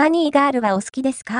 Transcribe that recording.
フニーガールはお好きですか？